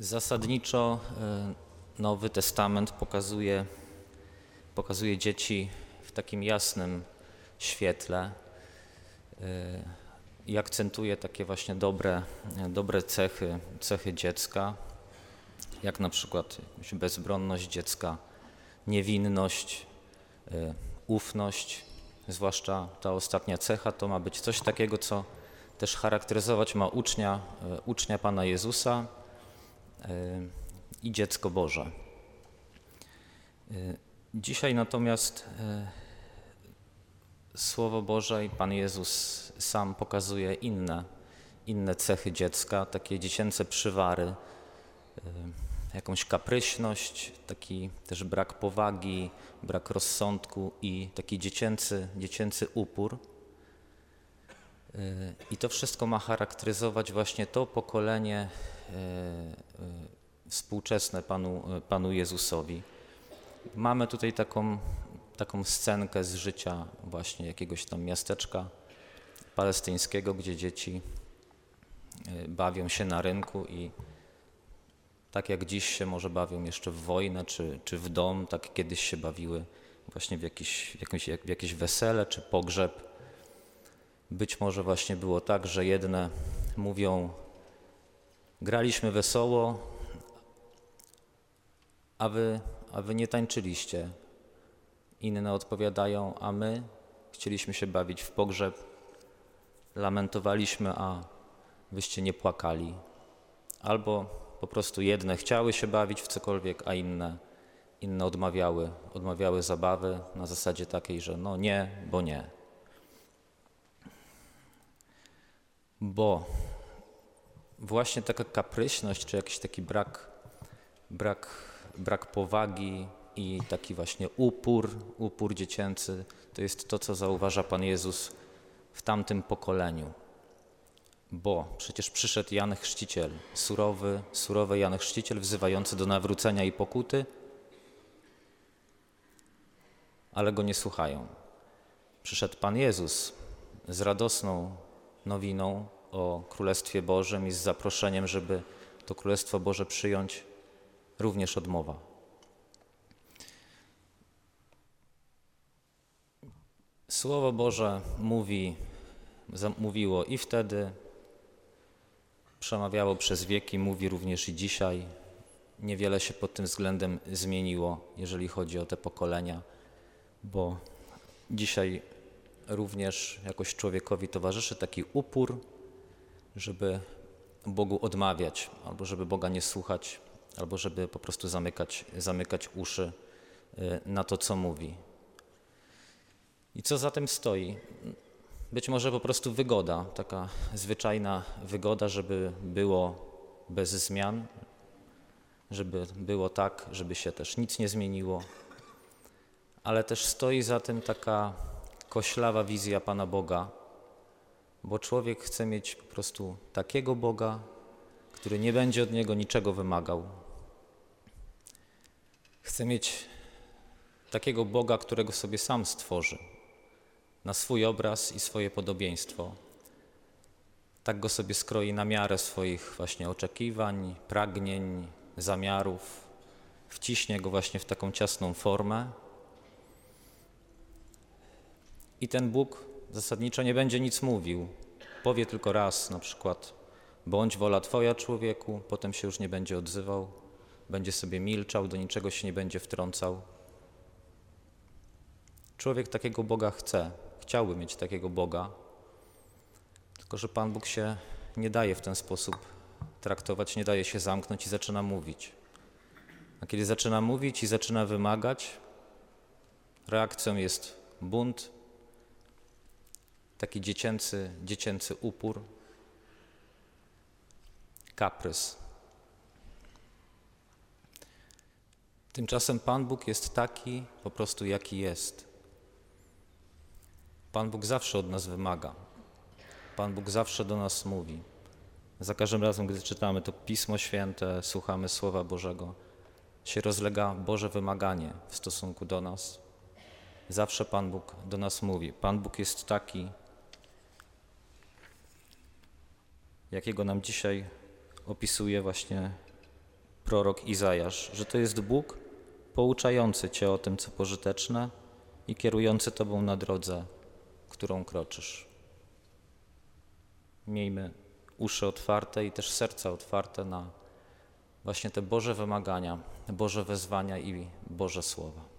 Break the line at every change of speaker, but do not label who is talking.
Zasadniczo e, Nowy Testament pokazuje, pokazuje dzieci w takim jasnym świetle e, i akcentuje takie właśnie dobre, dobre cechy, cechy dziecka, jak na przykład bezbronność dziecka, niewinność, e, ufność, zwłaszcza ta ostatnia cecha to ma być coś takiego, co też charakteryzować ma ucznia, ucznia Pana Jezusa, i dziecko Boże. Dzisiaj natomiast Słowo Boże i Pan Jezus sam pokazuje inne, inne cechy dziecka, takie dziecięce przywary, jakąś kapryśność, taki też brak powagi, brak rozsądku i taki dziecięcy, dziecięcy upór. I to wszystko ma charakteryzować właśnie to pokolenie E, e, współczesne Panu, Panu Jezusowi. Mamy tutaj taką, taką scenkę z życia właśnie jakiegoś tam miasteczka palestyńskiego, gdzie dzieci e, bawią się na rynku i tak jak dziś się może bawią jeszcze w wojnę czy, czy w dom, tak kiedyś się bawiły właśnie w jakieś, w, jakieś, w jakieś wesele czy pogrzeb. Być może właśnie było tak, że jedne mówią graliśmy wesoło, a wy, a wy nie tańczyliście. Inne odpowiadają, a my chcieliśmy się bawić w pogrzeb, lamentowaliśmy, a wyście nie płakali. Albo po prostu jedne chciały się bawić w cokolwiek, a inne, inne odmawiały, odmawiały zabawy na zasadzie takiej, że no nie, bo nie. Bo właśnie taka kapryśność, czy jakiś taki brak, brak, brak powagi i taki właśnie upór, upór dziecięcy, to jest to, co zauważa Pan Jezus w tamtym pokoleniu. Bo przecież przyszedł Jan Chrzciciel, surowy, surowy Jan Chrzciciel, wzywający do nawrócenia i pokuty, ale go nie słuchają. Przyszedł Pan Jezus z radosną nowiną, o Królestwie Bożym i z zaproszeniem, żeby to Królestwo Boże przyjąć, również odmowa. Słowo Boże mówi, mówiło i wtedy, przemawiało przez wieki, mówi również i dzisiaj. Niewiele się pod tym względem zmieniło, jeżeli chodzi o te pokolenia, bo dzisiaj również jakoś człowiekowi towarzyszy taki upór żeby Bogu odmawiać, albo żeby Boga nie słuchać, albo żeby po prostu zamykać, zamykać uszy y, na to, co mówi. I co za tym stoi? Być może po prostu wygoda, taka zwyczajna wygoda, żeby było bez zmian, żeby było tak, żeby się też nic nie zmieniło, ale też stoi za tym taka koślawa wizja Pana Boga, bo człowiek chce mieć po prostu takiego Boga, który nie będzie od niego niczego wymagał. Chce mieć takiego Boga, którego sobie sam stworzy, na swój obraz i swoje podobieństwo. Tak go sobie skroi na miarę swoich właśnie oczekiwań, pragnień, zamiarów, wciśnie go właśnie w taką ciasną formę. I ten Bóg zasadniczo nie będzie nic mówił. Powie tylko raz, na przykład, bądź wola Twoja, człowieku, potem się już nie będzie odzywał, będzie sobie milczał, do niczego się nie będzie wtrącał. Człowiek takiego Boga chce, chciałby mieć takiego Boga, tylko że Pan Bóg się nie daje w ten sposób traktować, nie daje się zamknąć i zaczyna mówić. A kiedy zaczyna mówić i zaczyna wymagać, reakcją jest bunt, taki dziecięcy, dziecięcy upór, kaprys. Tymczasem Pan Bóg jest taki po prostu, jaki jest. Pan Bóg zawsze od nas wymaga. Pan Bóg zawsze do nas mówi. Za każdym razem, gdy czytamy to Pismo Święte, słuchamy Słowa Bożego, się rozlega Boże wymaganie w stosunku do nas. Zawsze Pan Bóg do nas mówi. Pan Bóg jest taki, jakiego nam dzisiaj opisuje właśnie prorok Izajasz, że to jest Bóg pouczający Cię o tym, co pożyteczne i kierujący Tobą na drodze, którą kroczysz. Miejmy uszy otwarte i też serca otwarte na właśnie te Boże wymagania, Boże wezwania i Boże słowa.